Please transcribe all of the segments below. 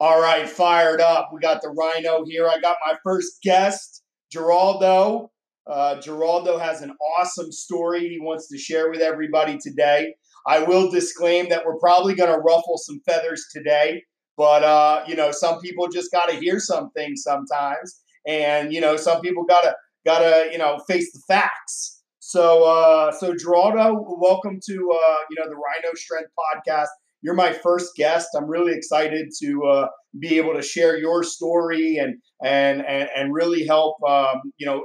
All right, fired up. We got the Rhino here. I got my first guest, Geraldo. Uh, Geraldo has an awesome story he wants to share with everybody today. I will disclaim that we're probably going to ruffle some feathers today, but uh, you know, some people just got to hear some things sometimes, and you know, some people got to got to you know face the facts. So, uh, so Geraldo, welcome to uh, you know the Rhino Strength podcast you're my first guest. I'm really excited to uh, be able to share your story and and and, and really help um, you know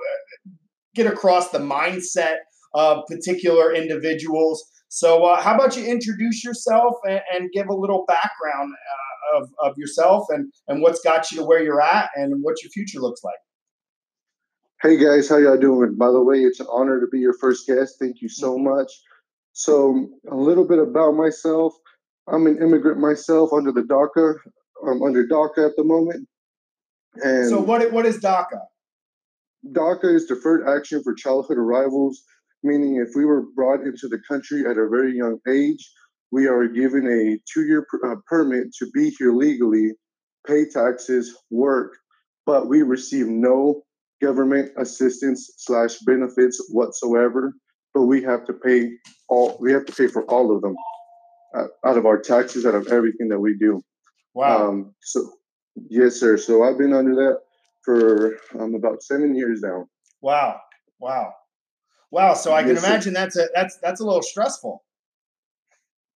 get across the mindset of particular individuals. So, uh, how about you introduce yourself and, and give a little background uh, of, of yourself and, and what's got you to where you're at and what your future looks like? Hey guys, how y'all doing? By the way, it's an honor to be your first guest. Thank you so mm-hmm. much. So, a little bit about myself. I'm an immigrant myself under the DACA. I'm under DACA at the moment. And so what what is DACA? DACA is Deferred Action for Childhood Arrivals, meaning if we were brought into the country at a very young age, we are given a two-year uh, permit to be here legally, pay taxes, work, but we receive no government assistance slash benefits whatsoever. But we have to pay all we have to pay for all of them out of our taxes, out of everything that we do. Wow. Um, so, yes, sir. So I've been under that for um, about seven years now. Wow. Wow. Wow. So I can imagine sir. that's a that's that's a little stressful.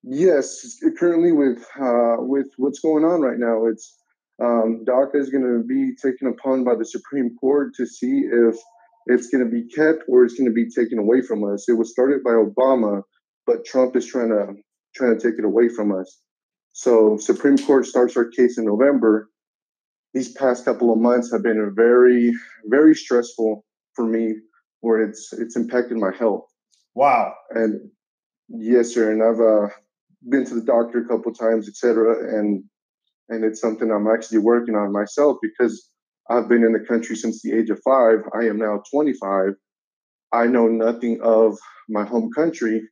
Yes, currently with uh, with what's going on right now, it's um, DACA is going to be taken upon by the Supreme Court to see if it's going to be kept or it's going to be taken away from us. It was started by Obama, but Trump is trying to trying to take it away from us. So Supreme Court starts our case in November. These past couple of months have been very, very stressful for me, where it's it's impacted my health. Wow. And yes, sir. And I've uh, been to the doctor a couple times, etc. And and it's something I'm actually working on myself because I've been in the country since the age of five. I am now 25. I know nothing of my home country,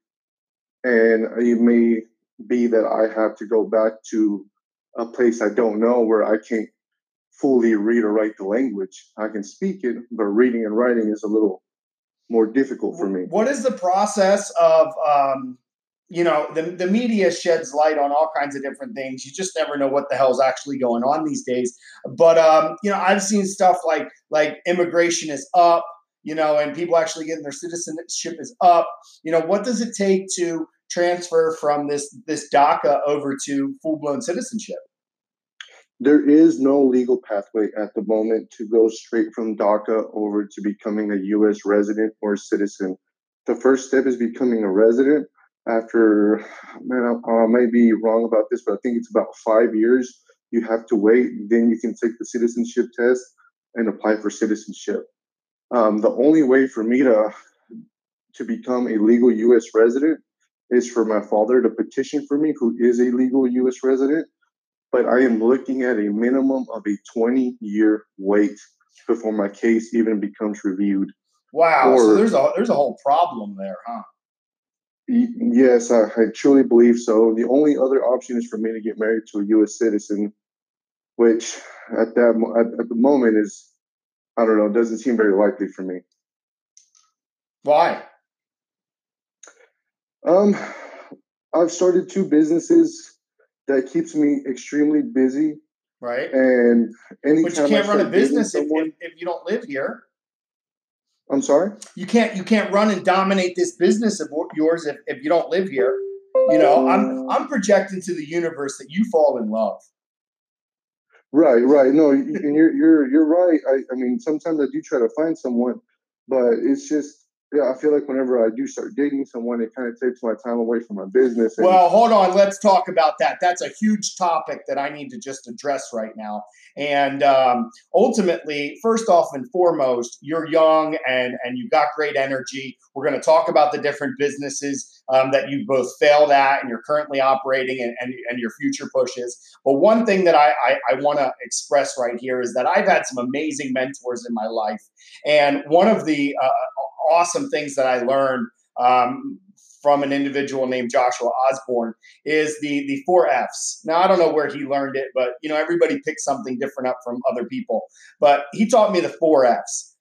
and it may be that I have to go back to a place I don't know where I can't fully read or write the language. I can speak it, but reading and writing is a little more difficult for me. What is the process of, um, you know, the, the media sheds light on all kinds of different things. You just never know what the hell is actually going on these days. But, um, you know, I've seen stuff like, like immigration is up, you know, and people actually getting their citizenship is up. You know, what does it take to transfer from this this DACA over to full blown citizenship? There is no legal pathway at the moment to go straight from DACA over to becoming a U.S. resident or citizen. The first step is becoming a resident. After, man, I, I may be wrong about this, but I think it's about five years. You have to wait. Then you can take the citizenship test and apply for citizenship. Um, the only way for me to to become a legal U.S. resident is for my father to petition for me, who is a legal U.S. resident. But I am looking at a minimum of a 20 year wait before my case even becomes reviewed. Wow. Or, so there's a there's a whole problem there, huh? Yes, I, I, truly believe so. The only other option is for me to get married to a U.S. citizen, which at that at, at the moment is, I don't know, doesn't seem very likely for me. Why? Um, I've started two businesses that keeps me extremely busy. Right. And anytime but you can't run a business someone, if, if you don't live here. I'm sorry. You can't you can't run and dominate this business of yours if, if you don't live here. You know, I'm I'm projecting to the universe that you fall in love. Right, right. No, and you're you're you're right. I, I mean, sometimes I do try to find someone, but it's just yeah, I feel like whenever I do start dating someone, it kind of takes my time away from my business. well, hold on. Let's talk about that. That's a huge topic that I need to just address right now. And um, ultimately, first off and foremost, you're young and and you've got great energy. We're going to talk about the different businesses um, that you both failed at and you're currently operating and, and, and your future pushes. But one thing that I, I, I want to express right here is that I've had some amazing mentors in my life. And one of the uh, awesome things that I learned um, from an individual named Joshua Osborne is the the four F's. Now I don't know where he learned it, but you know everybody picks something different up from other people. But he taught me the four F's: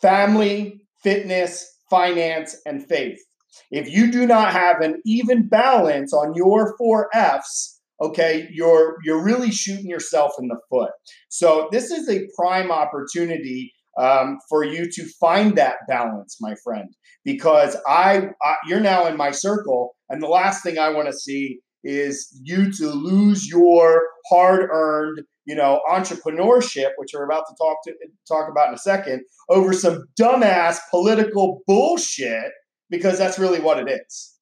family, fitness, finance, and faith. If you do not have an even balance on your four F's, okay, you're you're really shooting yourself in the foot. So this is a prime opportunity um, for you to find that balance, my friend, because I, I you're now in my circle, and the last thing I want to see is you to lose your hard-earned you know entrepreneurship which we're about to talk to talk about in a second over some dumbass political bullshit because that's really what it is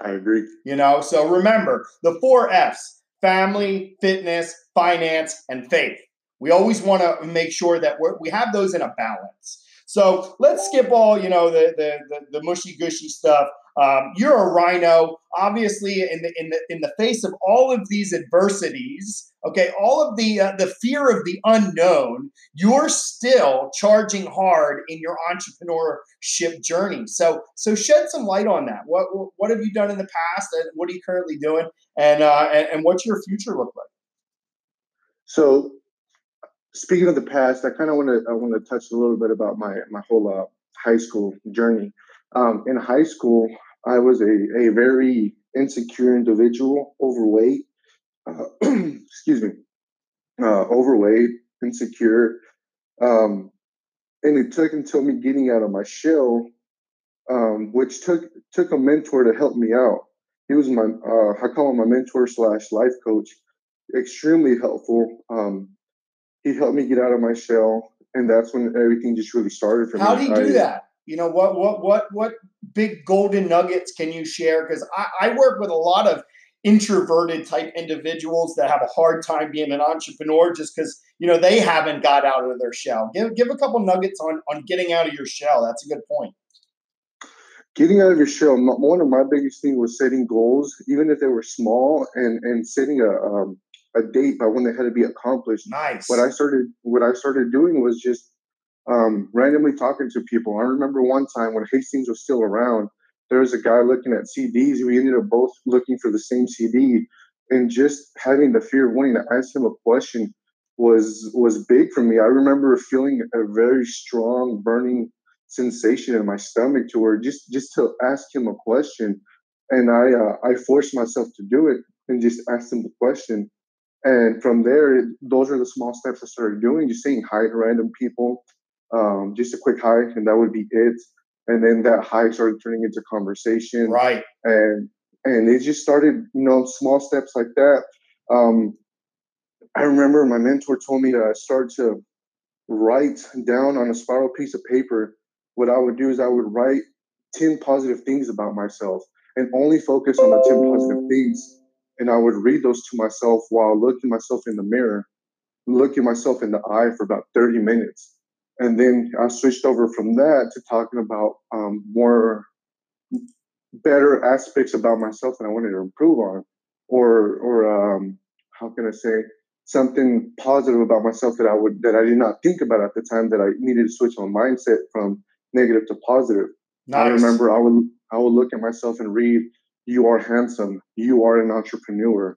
I agree. You know, so remember the four F's family, fitness, finance, and faith. We always want to make sure that we have those in a balance. So let's skip all, you know, the the the, the mushy gushy stuff. Um, you're a rhino, obviously, in the in the in the face of all of these adversities. Okay, all of the uh, the fear of the unknown. You're still charging hard in your entrepreneurship journey. So so shed some light on that. What what have you done in the past, and what are you currently doing, and uh, and, and what's your future look like? So speaking of the past, I kind of want to I want to touch a little bit about my my whole uh, high school journey. Um, in high school, I was a, a very insecure individual, overweight. Uh, excuse me, uh, overweight, insecure. Um, and it took until me getting out of my shell, um, which took took a mentor to help me out. He was my uh, I call him my mentor slash life coach. Extremely helpful. He helped me get out of my shell, and that's when everything just really started for How me. How do you do I, that? You know what what what what big golden nuggets can you share? Because I, I work with a lot of introverted type individuals that have a hard time being an entrepreneur just because you know they haven't got out of their shell. Give give a couple nuggets on on getting out of your shell. That's a good point. Getting out of your shell. One of my biggest things was setting goals, even if they were small, and and setting a um, a date by when they had to be accomplished. Nice. What I started what I started doing was just um, randomly talking to people. I remember one time when Hastings was still around, there was a guy looking at CDs. We ended up both looking for the same CD, and just having the fear of wanting to ask him a question was was big for me. I remember feeling a very strong burning sensation in my stomach to where just just to ask him a question, and I uh, I forced myself to do it and just ask him the question. And from there, those are the small steps I started doing, just saying hi to random people, um, just a quick hi, and that would be it. And then that hi started turning into conversation. Right. And and it just started, you know, small steps like that. Um, I remember my mentor told me to start to write down on a spiral piece of paper. What I would do is I would write 10 positive things about myself and only focus on the 10 positive things. And I would read those to myself while looking myself in the mirror, looking myself in the eye for about 30 minutes and then I switched over from that to talking about um, more better aspects about myself that I wanted to improve on, or or um, how can I say something positive about myself that I would that I did not think about at the time that I needed to switch my mindset from negative to positive. Nice. I remember I would I would look at myself and read, "You are handsome. You are an entrepreneur.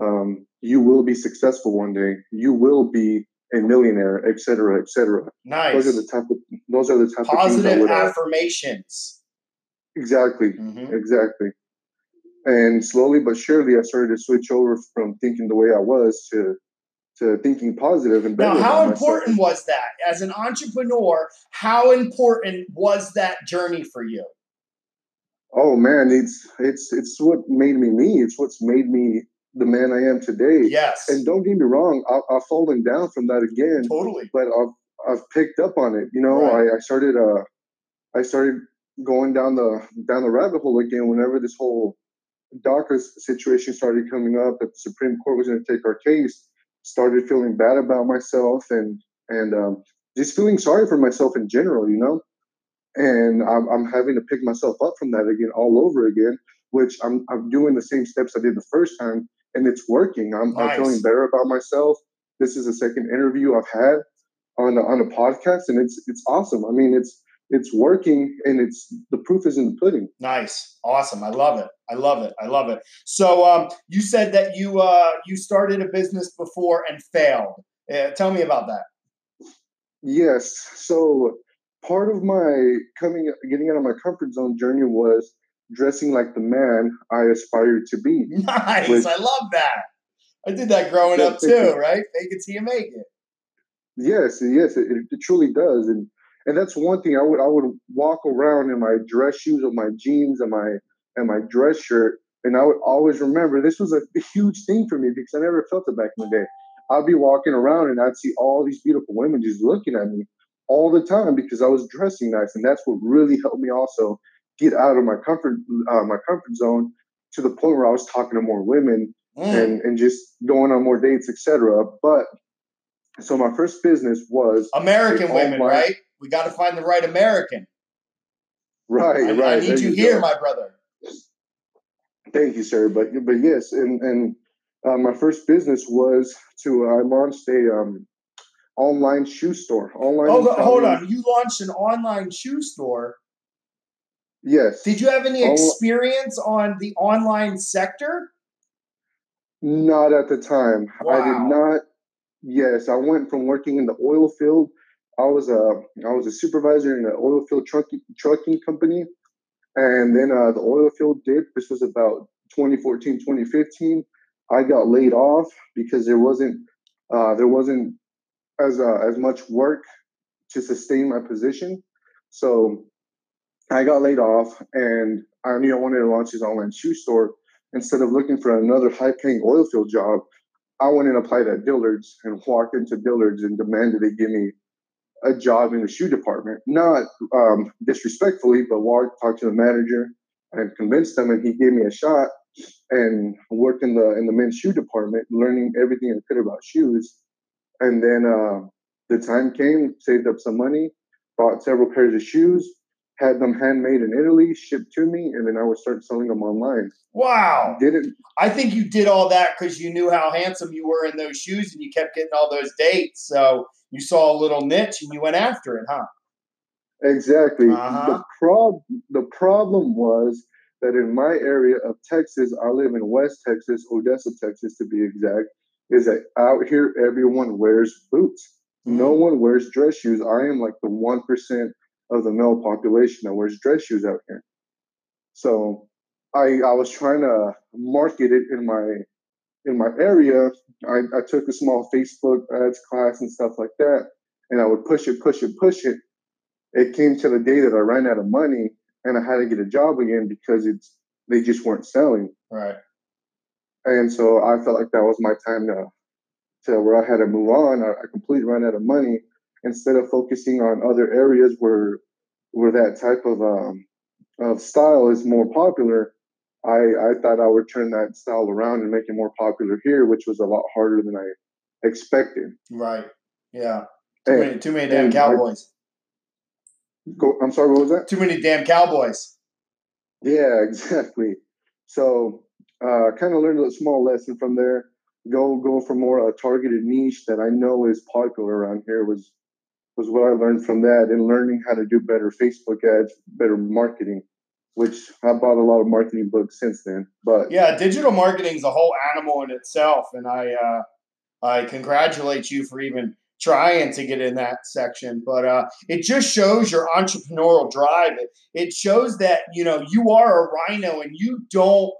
Um, you will be successful one day. You will be a millionaire, et cetera, et cetera. Nice. Those are the type of those are the type positive of positive affirmations. Exactly. Mm-hmm. Exactly. And slowly but surely, I started to switch over from thinking the way I was to to thinking positive and better. Now, how important was that as an entrepreneur? How important was that journey for you? Oh man, it's it's it's what made me me. It's what's made me the man I am today. Yes. And don't get me wrong, I, have fallen down from that again. Totally. But I've I've picked up on it. You know, right. I, I started uh I started going down the down the rabbit hole again whenever this whole DACA situation started coming up that the Supreme Court was going to take our case. Started feeling bad about myself and and um, just feeling sorry for myself in general. You know. And I'm, I'm having to pick myself up from that again all over again, which I'm, I'm doing the same steps I did the first time and it's working. I'm, nice. I'm feeling better about myself. This is the second interview I've had on a, on a podcast, and it's it's awesome. I mean, it's it's working and it's the proof is in the pudding. Nice, awesome. I love it. I love it. I love it. So um, you said that you uh, you started a business before and failed. Uh, tell me about that. Yes. So part of my coming getting out of my comfort zone journey was dressing like the man I aspired to be. Nice. Which, I love that. I did that growing up too, right? Fake it till you make it. Yes, yes, it, it truly does, and and that's one thing I would I would walk around in my dress shoes or my jeans and my and my dress shirt, and I would always remember this was a huge thing for me because I never felt it back in the day. I'd be walking around and I'd see all these beautiful women just looking at me all the time because I was dressing nice, and that's what really helped me also get out of my comfort uh, my comfort zone to the point where I was talking to more women mm. and and just going on more dates, etc. But so my first business was American women, my, right? We got to find the right American. Right, I, right. I need you, you here, my brother. Thank you, sir. But but yes, and and uh, my first business was to I launched a um, online shoe store. Online. Oh, hold on. You launched an online shoe store. Yes. Did you have any experience on the online sector? Not at the time. Wow. I did not. Yes, I went from working in the oil field. I was a I was a supervisor in an oil field trucking trucking company, and then uh, the oil field did. This was about 2014, 2015. I got laid off because there wasn't uh, there wasn't as uh, as much work to sustain my position. So I got laid off, and I knew I wanted to launch this online shoe store. Instead of looking for another high-paying oil field job, I went and applied at Dillard's and walked into Dillard's and demanded they give me a job in the shoe department. Not um, disrespectfully, but walked, talked to the manager and convinced him, and he gave me a shot and worked in the in the men's shoe department, learning everything I could about shoes. And then uh, the time came, saved up some money, bought several pairs of shoes, had them handmade in Italy, shipped to me, and then I would start selling them online. Wow. Didn't I think you did all that because you knew how handsome you were in those shoes and you kept getting all those dates. So you saw a little niche and you went after it, huh? Exactly. Uh-huh. The prob the problem was that in my area of Texas, I live in West Texas, Odessa, Texas to be exact, is that out here everyone wears boots. Mm. No one wears dress shoes. I am like the one percent of the male population that wears dress shoes out here. So I I was trying to market it in my in my area. I, I took a small Facebook ads class and stuff like that, and I would push it, push it, push it. It came to the day that I ran out of money and I had to get a job again because it's they just weren't selling. Right. And so I felt like that was my time to to where I had to move on. I, I completely ran out of money instead of focusing on other areas where where that type of um, of style is more popular. I, I thought I would turn that style around and make it more popular here, which was a lot harder than I expected. Right. Yeah. Too and, many, too many damn cowboys. I, go, I'm sorry. What was that? Too many damn cowboys. Yeah, exactly. So, kind of learned a small lesson from there. Go, go for more a targeted niche that I know is popular around here was was what I learned from that and learning how to do better Facebook ads, better marketing, which I bought a lot of marketing books since then. But yeah, digital marketing is a whole animal in itself, and I uh, I congratulate you for even trying to get in that section. But uh, it just shows your entrepreneurial drive. It, it shows that you know you are a rhino and you don't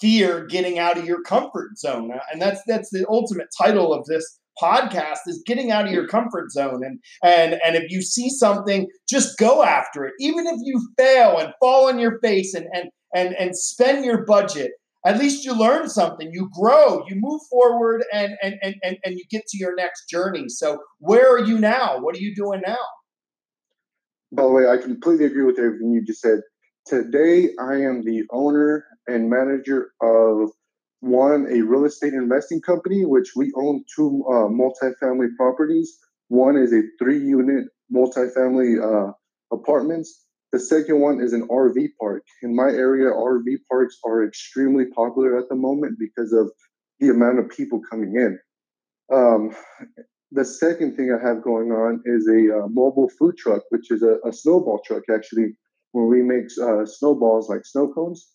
fear getting out of your comfort zone, uh, and that's that's the ultimate title of this podcast is getting out of your comfort zone. And and and if you see something just go after it. Even if you fail and fall on your face and and and, and spend your budget at least you learn something. You grow you move forward and, and and and and you get to your next journey. So where are you now? What are you doing now? By the way i completely agree with everything you just said. Today i am the owner and manager of one, a real estate investing company, which we own two uh, multifamily properties. One is a three unit multifamily uh, apartments. The second one is an RV park. In my area, RV parks are extremely popular at the moment because of the amount of people coming in. Um, the second thing I have going on is a uh, mobile food truck, which is a, a, snowball truck actually, where we make uh, snowballs like snow cones.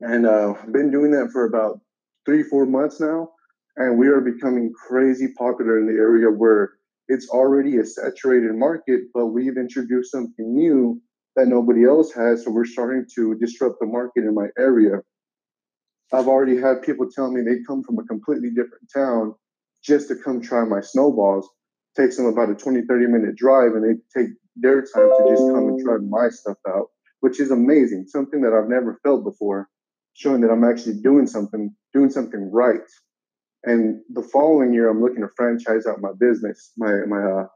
And uh, I've been doing that for about three, four months now. And we are becoming crazy popular in the area where it's already a saturated market, but we've introduced something new that nobody else has. So we're starting to disrupt the market in my area. I've already had people tell me they come from a completely different town just to come try my snowballs. Takes them about a 20, 30 minute drive and they take their time to just come and try my stuff out, which is amazing. Something that I've never felt before, showing that I'm actually doing something, doing something right. And the following year, I'm looking to franchise out my business, my my uh,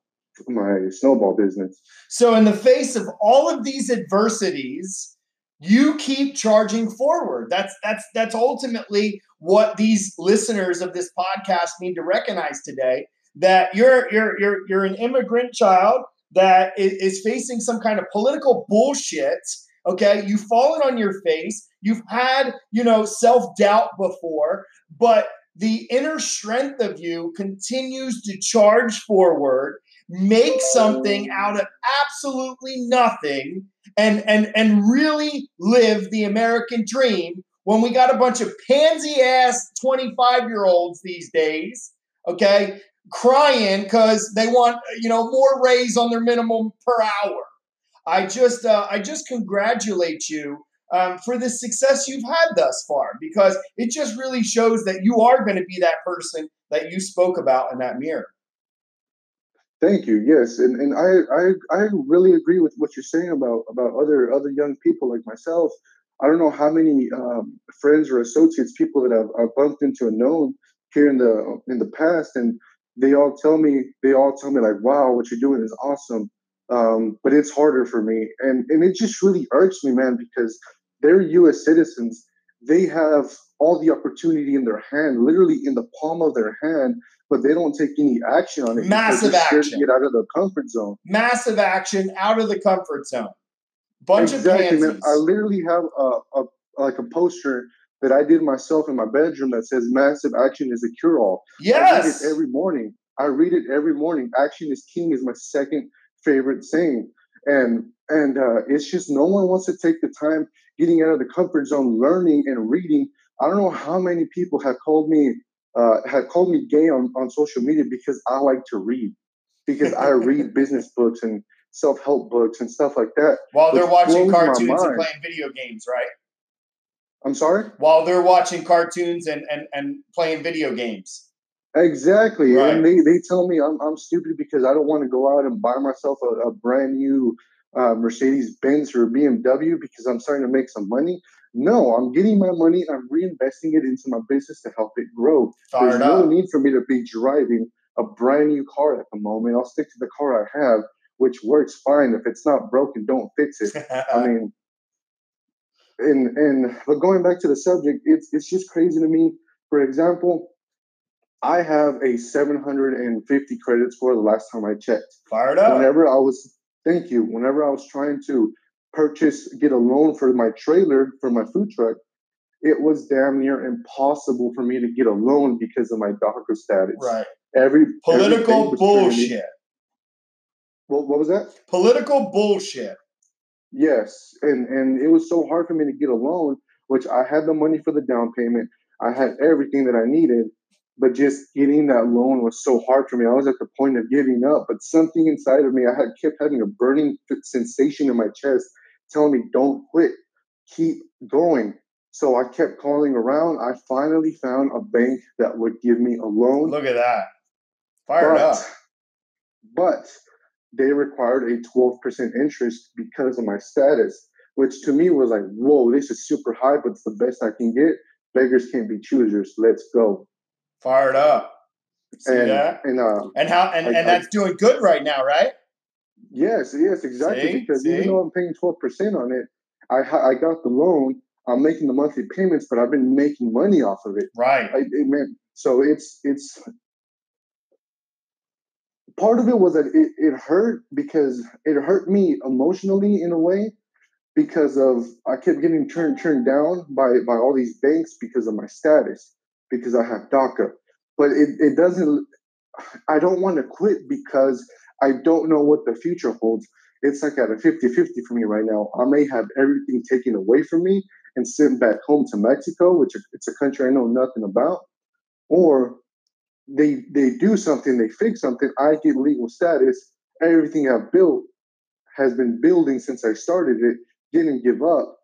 my snowball business. So, in the face of all of these adversities, you keep charging forward. That's that's that's ultimately what these listeners of this podcast need to recognize today. That you're you're you're you're an immigrant child that is facing some kind of political bullshit. Okay, you've fallen on your face. You've had you know self doubt before, but the inner strength of you continues to charge forward make something out of absolutely nothing and and and really live the american dream. When we got a bunch of pansy ass 25 year olds these days okay crying because they want you know more raise on their minimum per hour i just uh, i just congratulate you um, for the success you've had thus far because it just really shows that you are going to be that person that you spoke about in that mirror. Thank you. Yes, and and I I I really agree with what you're saying about about other other young people like myself. I don't know how many um, friends or associates, people that I've, I've bumped into and known here in the in the past, and they all tell me they all tell me like, "Wow, what you're doing is awesome." Um, but it's harder for me, and and it just really irks me, man, because they're U.S. citizens. They have all the opportunity in their hand, literally in the palm of their hand, but they don't take any action on it. Massive action. get out of the comfort zone. Massive action out of the comfort zone. Bunch exactly, of pansies. Man. I literally have a, a like a poster that I did myself in my bedroom that says "Massive action is a cure-all." Yes. I read it every morning. I read it every morning. Action is king is my second favorite saying, and and uh, it's just no one wants to take the time getting out of the comfort zone, learning and reading. I don't know how many people have called me uh, have called me gay on, on social media because I like to read, because I read business books and self help books and stuff like that. While they're watching cartoons and playing video games, right? I'm sorry. While they're watching cartoons and and, and playing video games. Exactly, right. and they, they tell me I'm I'm stupid because I don't want to go out and buy myself a, a brand new uh, Mercedes Benz or BMW because I'm starting to make some money. No, I'm getting my money I'm reinvesting it into my business to help it grow. Fired There's no need for me to be driving a brand new car at the moment. I'll stick to the car I have, which works fine. If it's not broken, don't fix it. I mean, and and but going back to the subject, it's it's just crazy to me. For example, I have a 750 credit score the last time I checked. Fired up. Whenever I was Thank you. Whenever I was trying to purchase, get a loan for my trailer for my food truck, it was damn near impossible for me to get a loan because of my DACA status. Right. Every political bullshit. What, what was that? Political bullshit. Yes, and and it was so hard for me to get a loan, which I had the money for the down payment. I had everything that I needed, but just getting that loan was so hard for me. I was at the point of giving up, but something inside of me, I had kept having a burning sensation in my chest telling me, don't quit, keep going. So I kept calling around. I finally found a bank that would give me a loan. Look at that. Fired but, up. But they required a 12% interest because of my status, which to me was like, whoa, this is super high, but it's the best I can get. Beggars can't be choosers. Let's go. Fired up. See and, that? And, uh, and how and, I, and that's I, doing good right now, right? Yes, yes, exactly. See? because See? even though I'm paying 12% on it, I I got the loan. I'm making the monthly payments, but I've been making money off of it. Right. I, man, so it's it's part of it was that it, it hurt because it hurt me emotionally in a way because of I kept getting turned turned down by by all these banks because of my status because I have DACA. But it, it doesn't I don't want to quit because I don't know what the future holds. It's like at a 50 50 for me right now. I may have everything taken away from me and sent back home to Mexico, which it's a country I know nothing about, or they they do something, they fix something, I get legal status. Everything I've built has been building since I started it, didn't give up,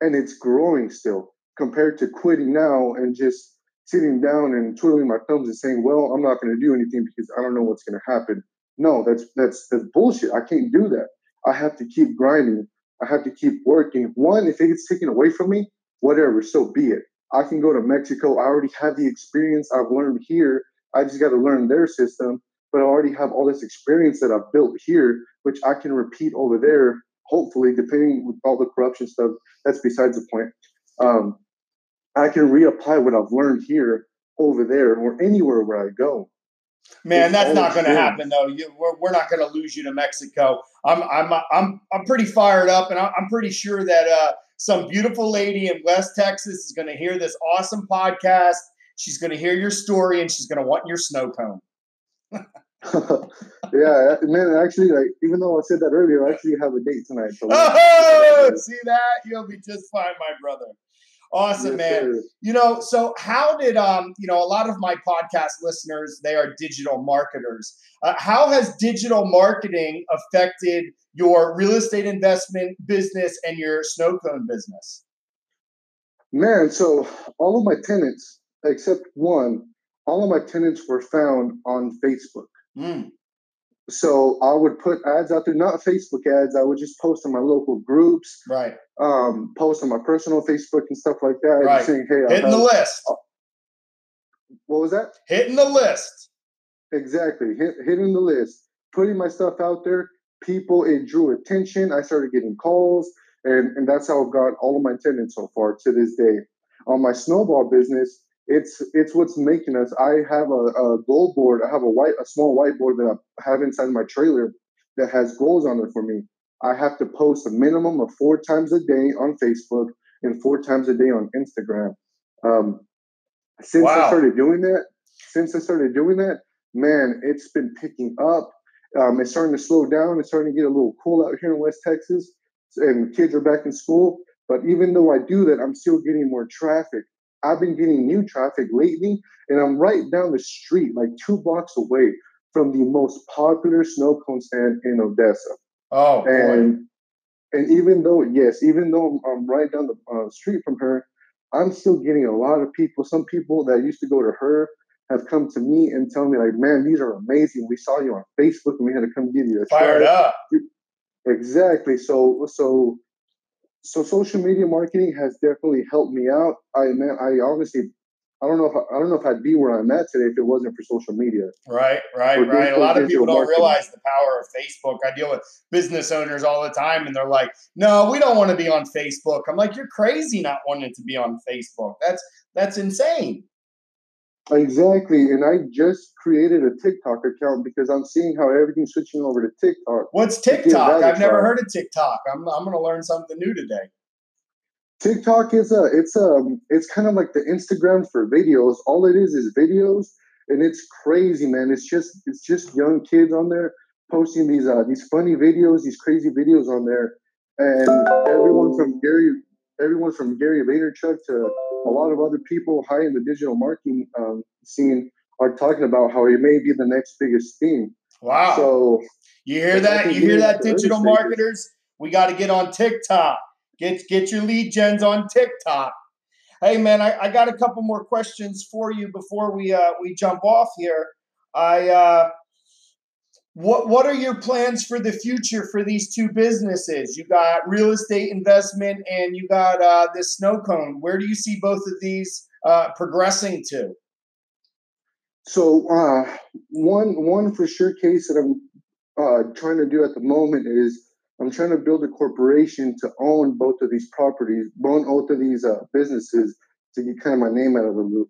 and it's growing still compared to quitting now and just sitting down and twiddling my thumbs and saying, "Well, I'm not going to do anything because I don't know what's going to happen." No, that's that's that's bullshit. I can't do that. I have to keep grinding. I have to keep working. One, if it gets taken away from me, whatever, so be it. I can go to Mexico. I already have the experience I've learned here. I just got to learn their system. But I already have all this experience that I've built here, which I can repeat over there. Hopefully, depending with all the corruption stuff, that's besides the point. Um, I can reapply what I've learned here over there or anywhere where I go. Man, it's that's not going to happen though. You, we're, we're not going to lose you to Mexico. I'm I'm I'm I'm pretty fired up, and I'm pretty sure that uh, some beautiful lady in West Texas is going to hear this awesome podcast. She's going to hear your story, and she's going to want your snow cone. yeah, man. Actually, like even though I said that earlier, I actually have a date tonight. So oh, see that? You'll be just fine, my brother. Awesome, man. You know, so how did um, you know, a lot of my podcast listeners, they are digital marketers. Uh, how has digital marketing affected your real estate investment business and your snow cone business? Man, so all of my tenants, except one, all of my tenants were found on Facebook. Mm. So I would put ads out there, not Facebook ads. I would just post in my local groups, right? Um, post on my personal Facebook and stuff like that, right? Saying, "Hey, hitting the list." Uh, what was that? Hitting the list. Exactly, Hit, hitting the list, putting my stuff out there. People, it drew attention. I started getting calls, and and that's how I've got all of my tenants so far to this day. On my snowball business, it's it's what's making us. I have a, a goal board. I have a white a small whiteboard that I have inside my trailer that has goals on it for me. I have to post a minimum of four times a day on Facebook and four times a day on Instagram. Um, since wow. I started doing that, since I started doing that, man, it's been picking up. Um, it's starting to slow down. It's starting to get a little cool out here in West Texas, and kids are back in school. But even though I do that, I'm still getting more traffic. I've been getting new traffic lately, and I'm right down the street, like two blocks away from the most popular snow cone stand in Odessa. Oh, and boy. and even though yes, even though I'm right down the uh, street from her, I'm still getting a lot of people. Some people that used to go to her have come to me and tell me like, "Man, these are amazing. We saw you on Facebook, and we had to come give you a fired try. up." Exactly. So so so social media marketing has definitely helped me out. I man, I honestly, I don't know if I, I don't know if I'd be where I'm at today if it wasn't for social media. Right, right, right. A lot of people don't marketing. realize the power of Facebook. I deal with business owners all the time, and they're like, "No, we don't want to be on Facebook." I'm like, "You're crazy not wanting to be on Facebook. That's that's insane." Exactly. And I just created a TikTok account because I'm seeing how everything's switching over to TikTok. What's TikTok? I've never heard of TikTok. I'm, I'm going to learn something new today. TikTok is a it's a um, it's kind of like the Instagram for videos. All it is is videos, and it's crazy, man. It's just it's just young kids on there posting these uh these funny videos, these crazy videos on there, and everyone from Gary everyone from Gary Vaynerchuk to a lot of other people high in the digital marketing um, scene are talking about how it may be the next biggest thing. Wow. So you hear that? You hear that, digital marketers? We got to get on TikTok. Get get your lead gens on TikTok. Hey man, I, I got a couple more questions for you before we uh, we jump off here. I uh, what what are your plans for the future for these two businesses? You got real estate investment and you got uh, this snow cone. Where do you see both of these uh, progressing to? So uh, one one for sure case that I'm uh, trying to do at the moment is I'm trying to build a corporation to own both of these properties, own both of these uh, businesses to get kind of my name out of the loop.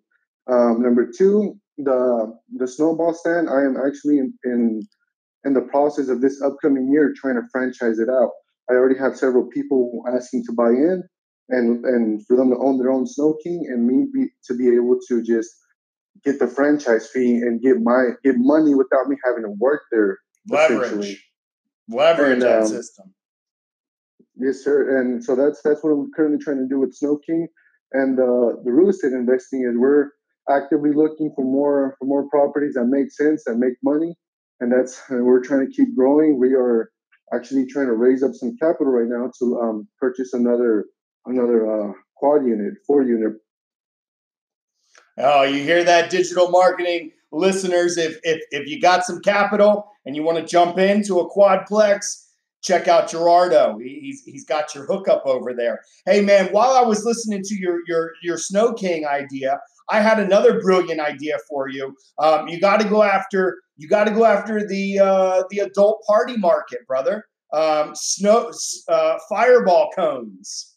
Um, number two, the the snowball stand. I am actually in, in in the process of this upcoming year trying to franchise it out. I already have several people asking to buy in and and for them to own their own Snow King and me be, to be able to just get the franchise fee and get my get money without me having to work there. Leverage, leverage and, that um, system. Yes, sir. And so that's that's what I'm currently trying to do with Snow King, and uh, the real estate investing is we're actively looking for more for more properties that make sense that make money, and that's and we're trying to keep growing. We are actually trying to raise up some capital right now to um, purchase another another uh, quad unit, four unit. Oh, you hear that, digital marketing listeners? If if if you got some capital and you want to jump into a quadplex, check out Gerardo. He's he's got your hookup over there. Hey man, while I was listening to your your your Snow King idea, I had another brilliant idea for you. Um, you got to go after you got to go after the uh, the adult party market, brother. Um, snow uh, fireball cones.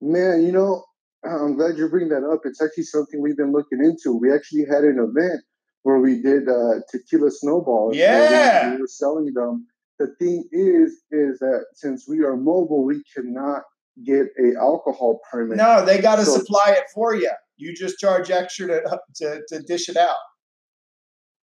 Man, you know, I'm glad you're bringing that up. It's actually something we've been looking into. We actually had an event where we did uh, tequila snowballs. Yeah, we, we were selling them. The thing is, is that since we are mobile, we cannot get a alcohol permit. No, they got to so, supply it for you. You just charge extra to, uh, to, to dish it out.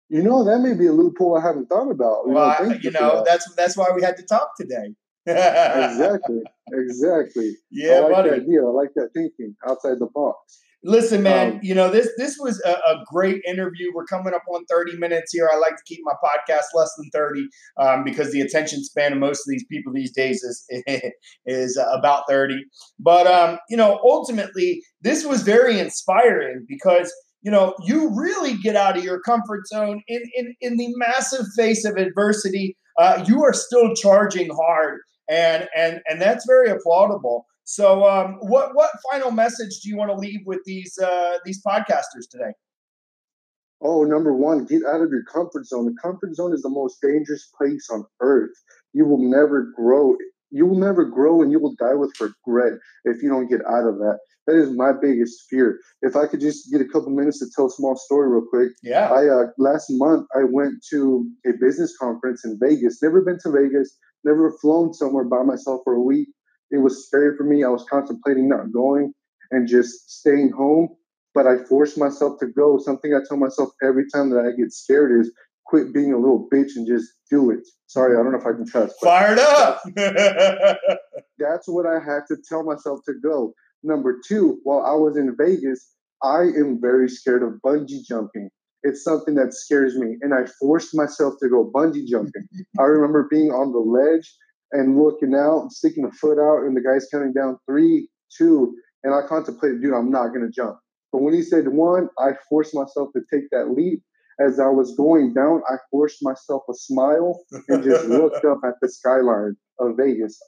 You know, that may be a loophole I haven't thought about. You well, know, I, you know, that. that's that's why we had to talk today. exactly. Exactly. Yeah, I like buddy. that idea. I like that thinking outside the box. Listen, man, um, you know this this was a, a, great interview. We're coming up on 30 minutes here. I like to keep my podcast less than 30 um, because the attention span of most of these people these days is is about 30. But um, you know, ultimately, this was very inspiring because you know you really get out of your comfort zone in in, in the massive face of adversity. Uh, you are still charging hard, and and and that's very applaudable. So, um, what what final message do you want to leave with these uh, these podcasters today? Oh, number one, get out of your comfort zone. The comfort zone is the most dangerous place on earth. You will never grow. You will never grow, and you will die with regret if you don't get out of that. That is my biggest fear. If I could just get a couple minutes to tell a small story real quick. Yeah. I uh, last month I went to a business conference in Vegas. Never been to Vegas. Never flown somewhere by myself for a week it was scary for me. I was contemplating not going and just staying home, but I forced myself to go. Something I tell myself every time that I get scared is quit being a little bitch and just do it. Sorry, I don't know if I can trust. Fired up. that's what I had to tell myself to go. Number two, while I was in Vegas, I am very scared of bungee jumping. It's something that scares me. And I forced myself to go bungee jumping. I remember being on the ledge and looking out, sticking a foot out, and the guy's counting down three, two, and I contemplated, dude, I'm not gonna jump. But when he said one, I forced myself to take that leap. As I was going down, I forced myself a smile and just looked up at the skyline of Vegas.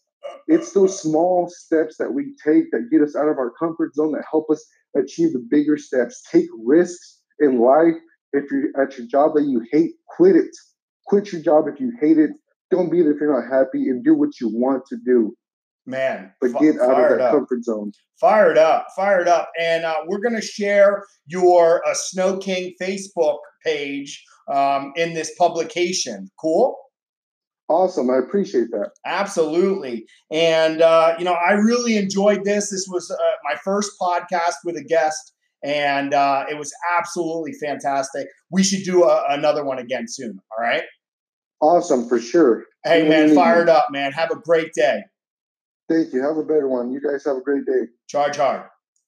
It's those small steps that we take that get us out of our comfort zone that help us achieve the bigger steps. Take risks in life. If you're at your job that you hate, quit it. Quit your job if you hate it don't be there if you're not happy and do what you want to do. Man, but get out of that up. comfort zone. Fired up, fired up, and uh, we're going to share your uh, Snow King Facebook page um, in this publication. Cool. Awesome. I appreciate that. Absolutely. And, uh, you know, I really enjoyed this. This was uh, my first podcast with a guest, and uh, it was absolutely fantastic. We should do a, another one again soon. All right. Awesome for sure. Hey man, fired up, man. Have a great day. Thank you. Have a better one. You guys have a great day. Charge hard.